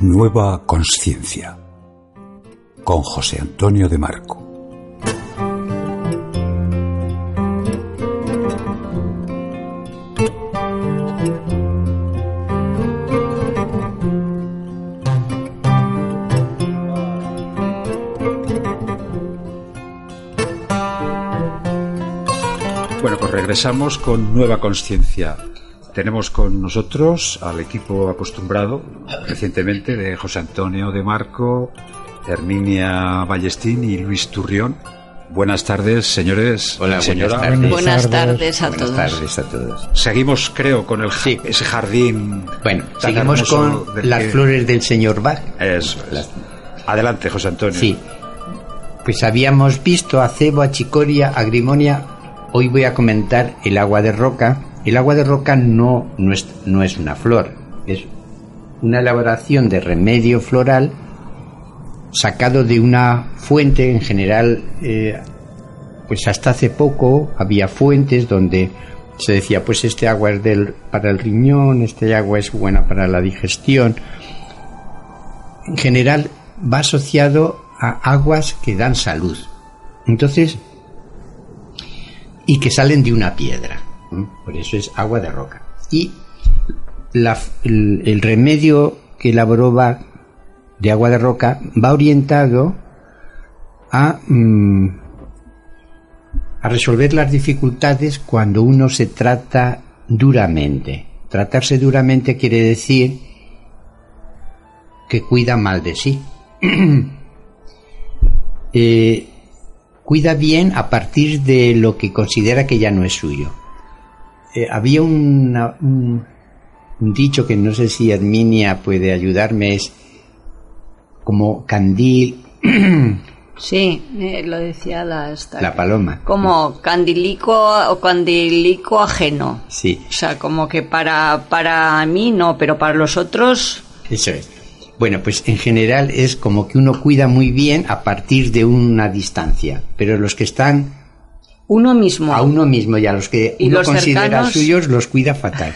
Nueva Conciencia con José Antonio de Marco. Bueno, pues regresamos con Nueva Conciencia. Tenemos con nosotros al equipo acostumbrado recientemente de José Antonio de Marco, Herminia Ballestín y Luis Turrión. Buenas tardes, señores. Hola, señora. buenas tardes. Buenas tardes a Buenas todos. tardes a todos. Seguimos, creo, con el, Sí. ese jardín. Bueno, tan seguimos con las que- flores del señor Bach. Eso es. Las- Adelante, José Antonio. Sí. Pues habíamos visto acebo, achicoria, agrimonia. Hoy voy a comentar el agua de roca. El agua de roca no, no, es, no es una flor, es una elaboración de remedio floral sacado de una fuente en general. eh, pues hasta hace poco había fuentes donde se decía, pues este agua es del, para el riñón, este agua es buena para la digestión. En general va asociado a aguas que dan salud. Entonces, y que salen de una piedra. ¿m? Por eso es agua de roca. Y la f- el, el remedio que elaboró Bach de agua de roca va orientado a, mm, a resolver las dificultades cuando uno se trata duramente. Tratarse duramente quiere decir que cuida mal de sí. Eh, cuida bien a partir de lo que considera que ya no es suyo. Eh, había una- un, un dicho que no sé si Herminia puede ayudarme, es como candil, Sí, eh, lo decía la esta. la paloma. Como candilico o candilico ajeno. Sí, O sea, como que para, para mí no, pero para los otros eso es. Bueno, pues en general es como que uno cuida muy bien a partir de una distancia, pero los que están uno mismo. a uno mismo y a los que ¿Y uno los considera cercanos? suyos los cuida fatal.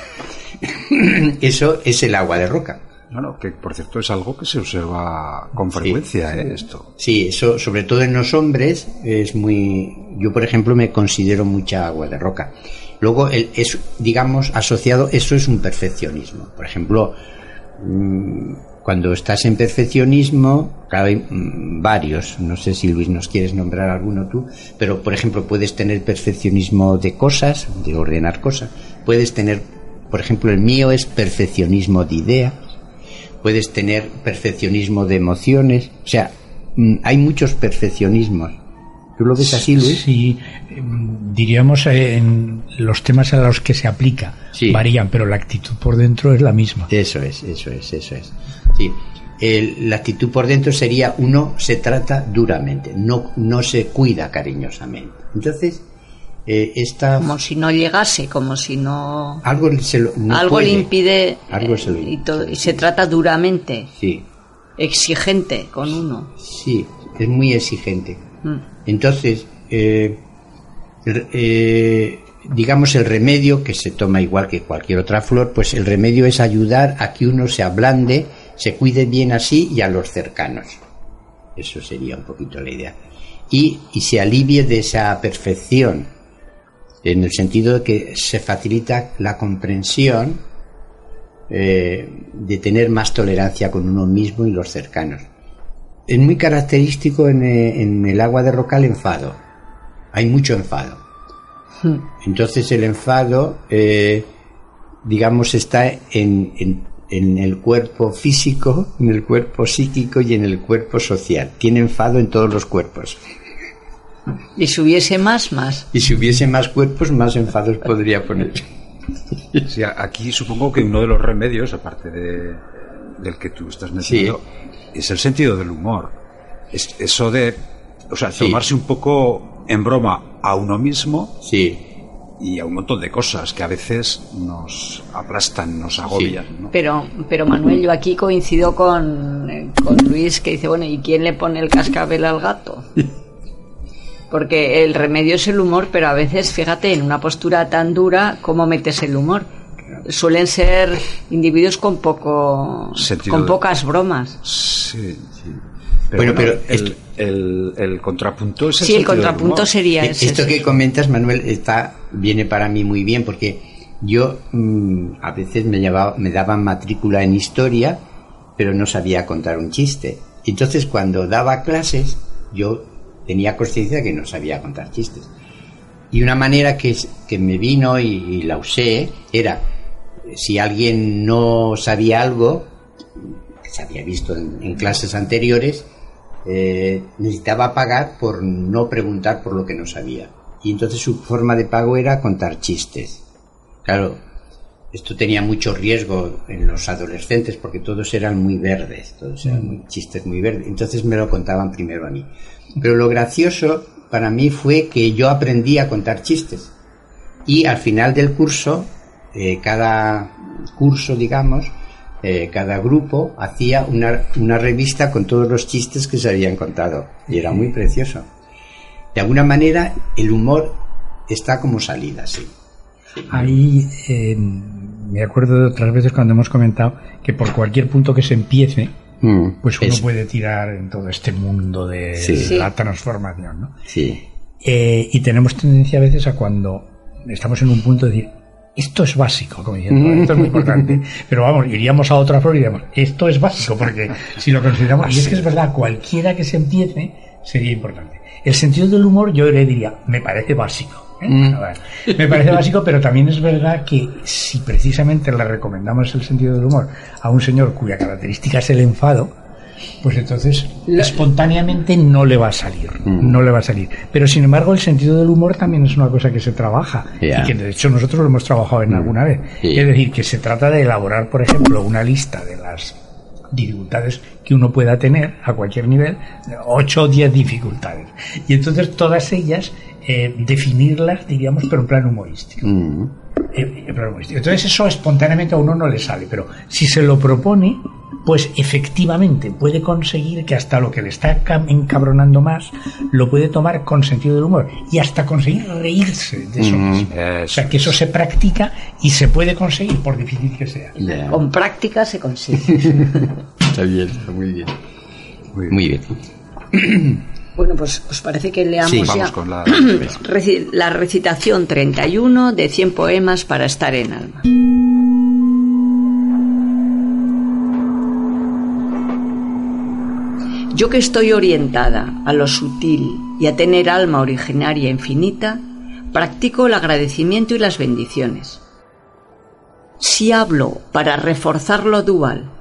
Eso es el agua de roca. Bueno, que por cierto es algo que se observa con frecuencia, ¿eh? Esto. Sí, eso sobre todo en los hombres es muy... Yo, por ejemplo, me considero mucha agua de roca. Luego, el, es, digamos, asociado, eso es un perfeccionismo. Por ejemplo, mm, cuando estás en perfeccionismo, hay mm, varios, no sé si Luis nos quieres nombrar alguno tú, pero por ejemplo puedes tener perfeccionismo de cosas, de ordenar cosas, puedes tener, por ejemplo, el mío es perfeccionismo de ideas, puedes tener perfeccionismo de emociones, o sea, mm, hay muchos perfeccionismos. ¿Tú lo ves así, Luis? Sí, diríamos en los temas a los que se aplica Sí. varían, pero la actitud por dentro es la misma. Eso es, eso es, eso es. Sí. El- la actitud por dentro sería uno se trata duramente, no, no se cuida cariñosamente. Entonces, eh, esta Como si no llegase, como si no. algo se lo, no algo puede. le impide. Algo se lo eh, y, todo- y se trata duramente, Sí, exigente con uno. sí, es muy exigente. Mm. Entonces, eh, eh, digamos el remedio, que se toma igual que cualquier otra flor, pues el remedio es ayudar a que uno se ablande, se cuide bien así y a los cercanos. Eso sería un poquito la idea. Y, y se alivie de esa perfección, en el sentido de que se facilita la comprensión eh, de tener más tolerancia con uno mismo y los cercanos. Es muy característico en, eh, en el agua de roca el enfado. Hay mucho enfado. Entonces el enfado, eh, digamos, está en, en- en el cuerpo físico, en el cuerpo psíquico y en el cuerpo social. Tiene enfado en todos los cuerpos. Y si hubiese más, más. Y si hubiese más cuerpos, más enfados podría poner. Sí, aquí supongo que uno de los remedios, aparte de, del que tú estás mencionando, es el sentido del humor. Es, eso de, o sea, Sí. tomarse un poco en broma a uno mismo Sí, y a un montón de cosas que a veces nos aplastan, nos agobian. ¿no? Pero, pero Manuel, yo aquí coincido con, con Luis que dice, bueno, ¿y quién le pone el cascabel al gato? Porque el remedio es el humor, pero a veces, fíjate, en una postura tan dura, ¿cómo metes el humor? Suelen ser individuos con poco, Sentido con de- pocas bromas. Sí, sí. Bueno, pero el, el, el contrapunto es el Sí, el contrapunto humor. sería Eh, ese. Esto que comentas, Manuel, está viene para mí muy bien porque yo mm, a veces me llevaba, me daban matrícula en historia, pero no sabía contar un chiste. Entonces, cuando daba clases, yo tenía conciencia de que no sabía contar chistes. Y una manera que, que me vino y, y la usé era, si alguien no sabía algo, que se había visto en, en clases anteriores, eh, necesitaba pagar por no preguntar por lo que no sabía. Y entonces su forma de pago era contar chistes. Claro, esto tenía mucho riesgo en los adolescentes porque todos eran muy verdes, todos eran muy- chistes muy verdes. Entonces me lo contaban primero a mí. Pero lo gracioso para mí fue que yo aprendí a contar chistes. Y al final del curso, eh, cada curso, digamos, eh, cada grupo hacía una, una revista con todos los chistes que se habían contado. Y era muy precioso. De alguna manera, el humor está como salida, sí. Ahí eh, me acuerdo de otras veces cuando hemos comentado que por cualquier punto que se empiece, Mm, pues uno es- puede tirar en todo este mundo de Sí. Sí. la transformación, ¿no? Sí. Eh, y tenemos tendencia a veces a cuando estamos en un punto de decir, esto es básico, como diciendo, esto es muy importante. Pero vamos, iríamos a otra flor y diríamos, esto es básico, porque si lo consideramos, y es que es verdad, cualquiera que se empiece sería importante. El sentido del humor yo le diría, me parece básico. ¿eh? Mm. Me parece básico, pero también es verdad que si precisamente le recomendamos el sentido del humor a un señor cuya característica es el enfado, pues entonces espontáneamente no le va a salir, Mm. no le va a salir. Pero sin embargo el sentido del humor también es una cosa que se trabaja y que de hecho nosotros lo hemos trabajado en alguna vez. Es decir, que se trata de elaborar, por ejemplo, una lista de las dificultades que uno pueda tener a cualquier nivel, 8 o 10 dificultades. Y entonces todas ellas eh, definirlas, diríamos, pero en plan humorístico. Mm. Eh, en plan humorístico. Entonces eso espontáneamente a uno no le sale, pero si se lo propone, pues efectivamente puede conseguir que hasta lo que le está encabronando más lo puede tomar con sentido del humor y hasta conseguir reírse de eso mismo. O sea, que eso se practica y se puede conseguir por difícil que sea. Con práctica se consigue. Está bien, está muy bien. Muy bien. bueno, pues os parece que leamos Sí, ya con la... La recitación 31 de 100 poemas para estar en alma. Yo que estoy orientada a lo sutil y a tener alma originaria infinita, practico el agradecimiento y las bendiciones. Si hablo para reforzar lo dual,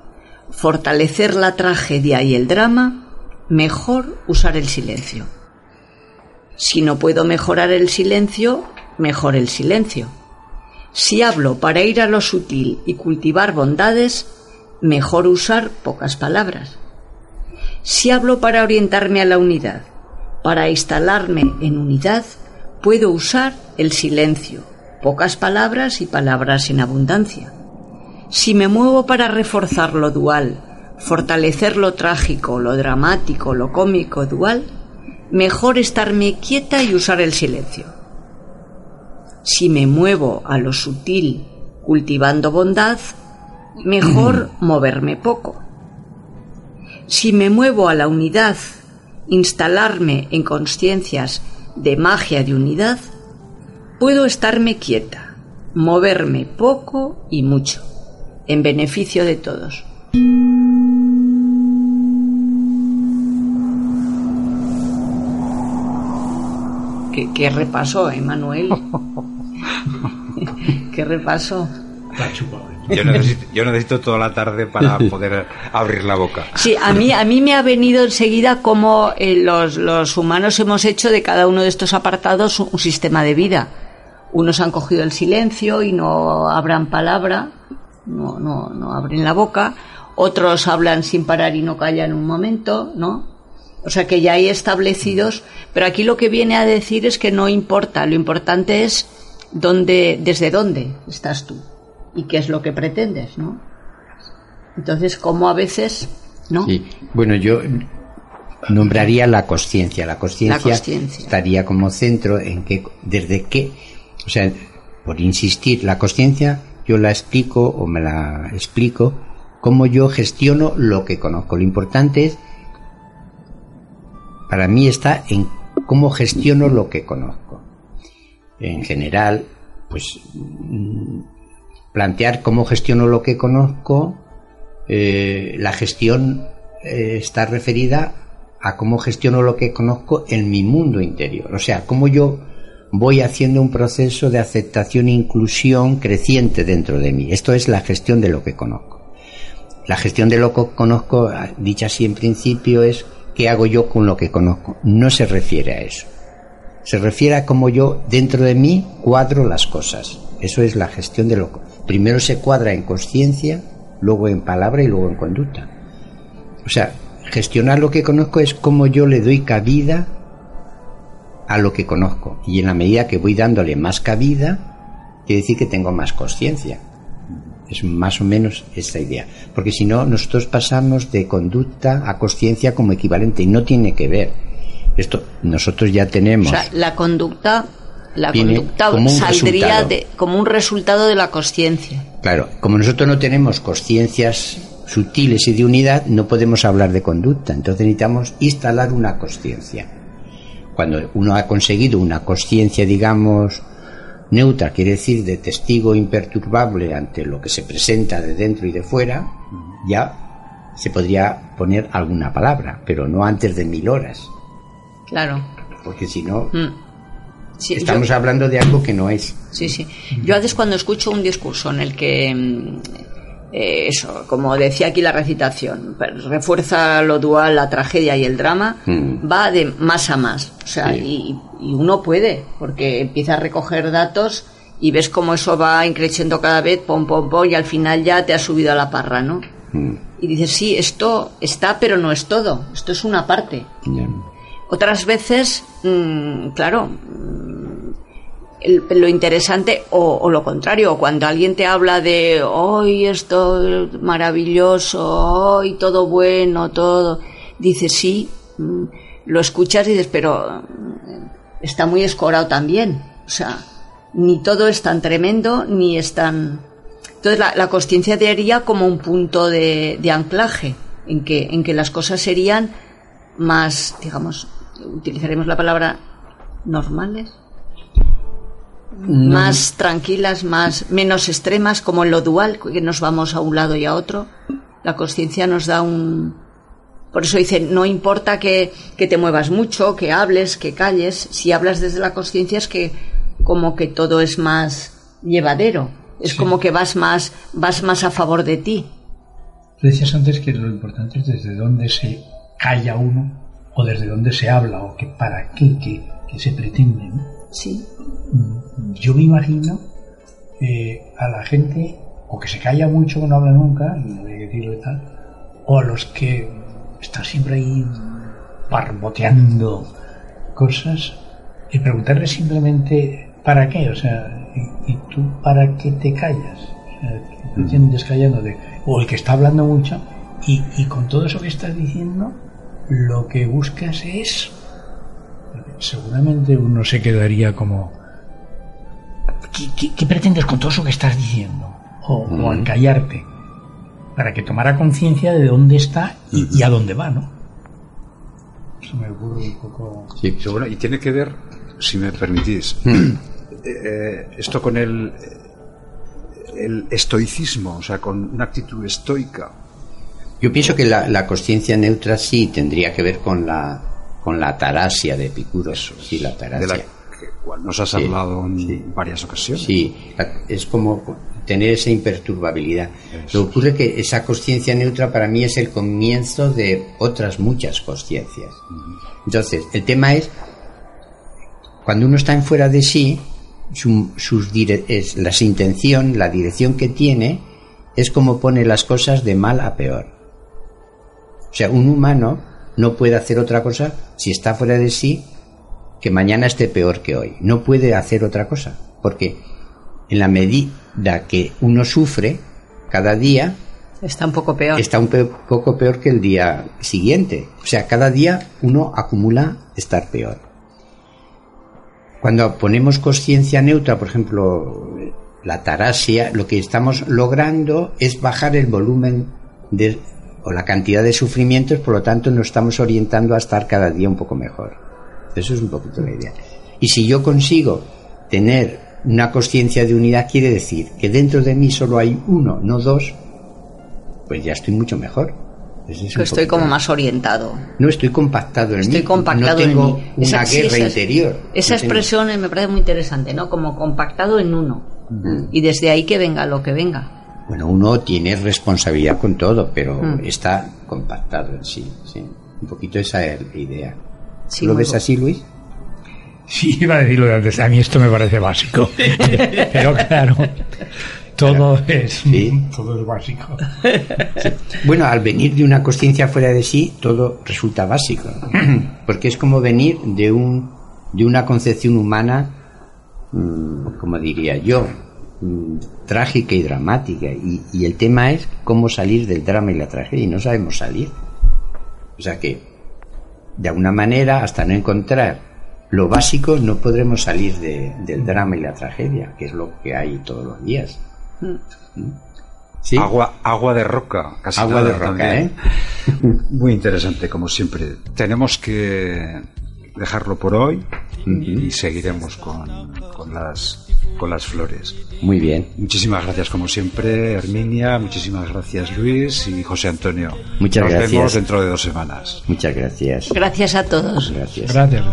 fortalecer la tragedia y el drama, mejor usar el silencio. Si no puedo mejorar el silencio, mejor el silencio. Si hablo para ir a lo sutil y cultivar bondades, mejor usar pocas palabras. Si hablo para orientarme a la unidad, para instalarme en unidad, puedo usar el silencio, pocas palabras y palabras en abundancia. Si me muevo para reforzar lo dual, fortalecer lo trágico, lo dramático, lo cómico dual, mejor estarme quieta y usar el silencio. Si me muevo a lo sutil, cultivando bondad, mejor moverme poco. Si me muevo a la unidad, instalarme en conciencias de magia de unidad, puedo estarme quieta, moverme poco y mucho, en beneficio de todos. ¿Qué, qué repaso, eh, Manuel? ¿Qué repaso? ¿eh? Yo necesito, yo necesito toda la tarde para poder abrir la boca. Sí, a mí, a mí me ha venido enseguida cómo eh, los, los humanos hemos hecho de cada uno de estos apartados un, un sistema de vida. Unos han cogido el silencio y no abran palabra, no, no, no abren la boca. Otros hablan sin parar y no callan un momento, ¿no? O sea que ya hay establecidos, pero aquí lo que viene a decir es que no importa, lo importante es dónde, desde dónde estás tú y qué es lo que pretendes, ¿no? Entonces, como a veces, ¿no? Sí. Bueno, yo nombraría la conciencia. La conciencia estaría como centro en que, desde qué, o sea, por insistir, la conciencia yo la explico o me la explico cómo yo gestiono lo que conozco. Lo importante es, para mí está en cómo gestiono lo que conozco. En general, pues mm, plantear cómo gestiono lo que conozco, eh, la gestión eh, está referida a cómo gestiono lo que conozco en mi mundo interior. O sea, cómo yo voy haciendo un proceso de aceptación e inclusión creciente dentro de mí. Esto es la gestión de lo que conozco. La gestión de lo que conozco, dicha así en principio, es qué hago yo con lo que conozco. No se refiere a eso. Se refiere a cómo yo dentro de mí cuadro las cosas. Eso es la gestión de lo que... Primero se cuadra en conciencia, luego en palabra y luego en conducta. O sea, gestionar lo que conozco es cómo yo le doy cabida a lo que conozco. Y en la medida que voy dándole más cabida, quiere decir que tengo más conciencia. Es más o menos esta idea. Porque si no, nosotros pasamos de conducta a conciencia como equivalente y no tiene que ver. Esto, nosotros ya O tenemos. sea, la conducta, la conducta como saldría de, como un resultado de la conciencia. Claro, como nosotros no tenemos conciencias sutiles y de unidad, no podemos hablar de conducta. Entonces necesitamos instalar una conciencia. Cuando uno ha conseguido una conciencia, digamos, neutra, quiere decir de testigo imperturbable ante lo que se presenta de dentro y de fuera, ya se podría poner alguna palabra, pero no antes de mil horas, Claro. porque si no, Mm. Sí, estamos yo- hablando de algo que no es. Sí, sí. Yo a veces cuando escucho un discurso en el que, mm, eh, eso, como decía aquí la recitación, refuerza lo dual, la tragedia y el drama, Mm. va de más a más. O sea, Sí. y, y uno puede, porque empieza a recoger datos y ves cómo eso va increciendo cada vez, pom, pom, pom, y al final ya te ha subido a la parra, ¿no? Mm, Y dices, sí, esto está, pero no es todo. Esto es una parte. Otras veces, mm, claro, lo interesante o, o lo contrario, cuando alguien te habla de hoy esto es maravilloso, hoy todo bueno, todo, dices sí, mm, lo escuchas y dices, pero mm, está muy escorado también. O sea, ni todo es tan tremendo, ni es tan... Entonces la, la conciencia te haría como un punto de, de anclaje, en que, en que las cosas serían más, digamos, utilizaremos la palabra normales, más tranquilas, más menos extremas, como en lo dual, que nos vamos a un lado y a otro. La conciencia nos da un por eso dice, no importa que, que te muevas mucho, que hables, que calles, si hablas desde la conciencia es que como que todo es más llevadero, es como que vas más, vas más a favor de ti. Tú decías antes que lo importante es desde dónde se calla uno o desde dónde se habla o que para qué, que, que se pretende. ¿no? Sí. Mm, Yo me imagino eh, a la gente o que se calla mucho, que no habla nunca, y no hay que decirlo y tal, o a los que están siempre ahí barboteando cosas y preguntarle simplemente ¿para qué? O sea, ¿y, y tú para qué te callas? O sea, ¿qué pretendes callándote? O el que está hablando mucho y, y con todo eso que estás diciendo, lo que buscas es seguramente uno se quedaría como ¿qué, qué- qué pretendes con todo eso que estás diciendo? O, o al callarte, para que tomara conciencia de dónde está y, y a dónde va, ¿no? Eso me ocurre un poco... Sí. Sí, bueno, y tiene que ver, si me permitís, eh, esto con el, el estoicismo, o sea, con una actitud estoica. Yo pienso que la, la conciencia neutra sí tendría que ver con la con la tarasia de Epicuro. Sí, la de tarasia. la cual nos has Sí, hablado en sí. varias ocasiones. Sí, es como tener esa imperturbabilidad. Lo que ocurre que esa conciencia neutra para mí es el comienzo de otras muchas conciencias. Entonces, el tema es, cuando uno está en fuera de sí, su, sus es, la intención, la dirección que tiene, es como pone las cosas de mal a peor. O sea, un humano no puede hacer otra cosa si está fuera de sí que mañana esté peor que hoy. No puede hacer otra cosa. Porque en la medida que uno sufre cada día, está un poco peor. Está un poco peor que el día siguiente. O sea, cada día uno acumula estar peor. Cuando ponemos conciencia neutra, por ejemplo, la tarasia, lo que estamos logrando es bajar el volumen de, o la cantidad de sufrimientos, por lo tanto nos estamos orientando a estar cada día un poco mejor. Eso es un poquito la idea. Y si yo consigo tener una conciencia de unidad, quiere decir que dentro de mí solo hay uno, no dos, pues ya estoy mucho mejor. estoy como más orientado. No estoy compactado en estoy mí. compactado no tengo en mí. una guerra interior. Esa expresión me parece muy interesante, ¿no? Como compactado en uno. Y desde ahí que venga lo que venga. Bueno, uno tiene responsabilidad con todo, pero mm. está compactado en sí, sí. Un poquito esa es la idea. ¿Lo ves así, Luis? Sí, iba a decirlo de antes. A mí esto me parece básico. pero claro, todo es, todo es básico. Bueno, al venir de una conciencia fuera de sí, todo resulta básico. Porque es como venir de, un, de una concepción humana, mm, como diría yo, Mm, trágica y dramática. Y, el tema es cómo salir del drama y la tragedia. Y no sabemos salir. O sea que, de alguna manera, hasta no encontrar lo básico, no podremos salir del drama y la tragedia, que es lo que hay todos los días. ¿Sí? Agua, agua de roca, casi agua de roca, ¿eh? Muy interesante, como siempre. Tenemos que dejarlo por hoy y seguiremos con, con las, con las flores. Muy bien. Muchísimas gracias, como siempre, Herminia. Muchísimas gracias, Luis y José Antonio. Muchas gracias. Nos vemos dentro de dos semanas. Muchas gracias. Gracias a todos. Gracias. Gracias.